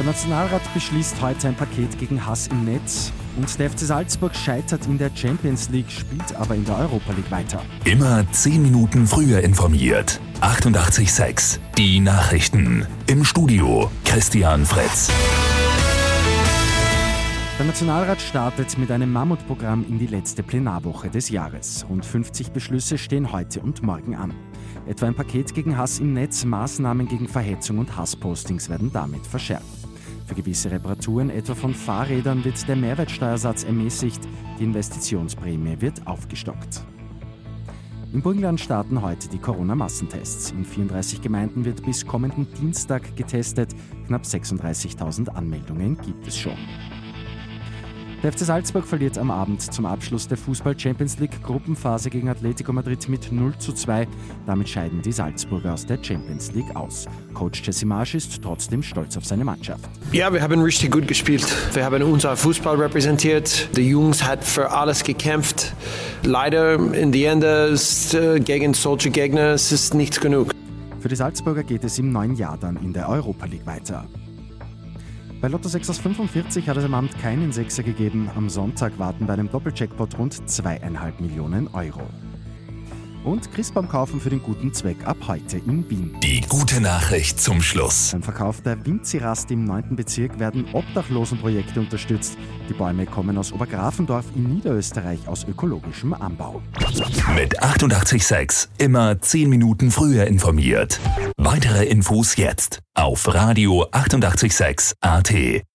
Der Nationalrat beschließt heute ein Paket gegen Hass im Netz. Und der FC Salzburg scheitert in der Champions League, spielt aber in der Europa League weiter. Immer 10 Minuten früher informiert. 88.6 Die Nachrichten. Im Studio Christian Fritz. Der Nationalrat startet mit einem Mammutprogramm in die letzte Plenarwoche des Jahres. Rund 50 Beschlüsse stehen heute und morgen an. Etwa ein Paket gegen Hass im Netz, Maßnahmen gegen Verhetzung und Hasspostings werden damit verschärft. Für gewisse Reparaturen, etwa von Fahrrädern, wird der Mehrwertsteuersatz ermäßigt, die Investitionsprämie wird aufgestockt. Im Burgenland starten heute die Corona-Massentests. In 34 Gemeinden wird bis kommenden Dienstag getestet. Knapp 36.000 Anmeldungen gibt es schon. Der FC Salzburg verliert am Abend zum Abschluss der Fußball-Champions League-Gruppenphase gegen Atletico Madrid mit 0 zu 2. Damit scheiden die Salzburger aus der Champions League aus. Coach Jesse Marsch ist trotzdem stolz auf seine Mannschaft. Ja, wir haben richtig gut gespielt. Wir haben unser Fußball repräsentiert. Die Jungs haben für alles gekämpft. Leider in die Ende ist, äh, gegen solche Gegner ist es nicht genug. Für die Salzburger geht es im neuen Jahr dann in der Europa League weiter. Bei Lotto 6 aus 45 hat es am Abend keinen Sechser gegeben. Am Sonntag warten bei einem Doppeljackpot rund zweieinhalb Millionen Euro. Und Christbaum kaufen für den guten Zweck ab heute in Wien. Die gute Nachricht zum Schluss. Beim Verkauf der Winzirast im 9. Bezirk werden Obdachlosenprojekte unterstützt. Die Bäume kommen aus Obergrafendorf in Niederösterreich aus ökologischem Anbau. Mit 88.6 immer 10 Minuten früher informiert. Weitere Infos jetzt auf Radio 886 AT.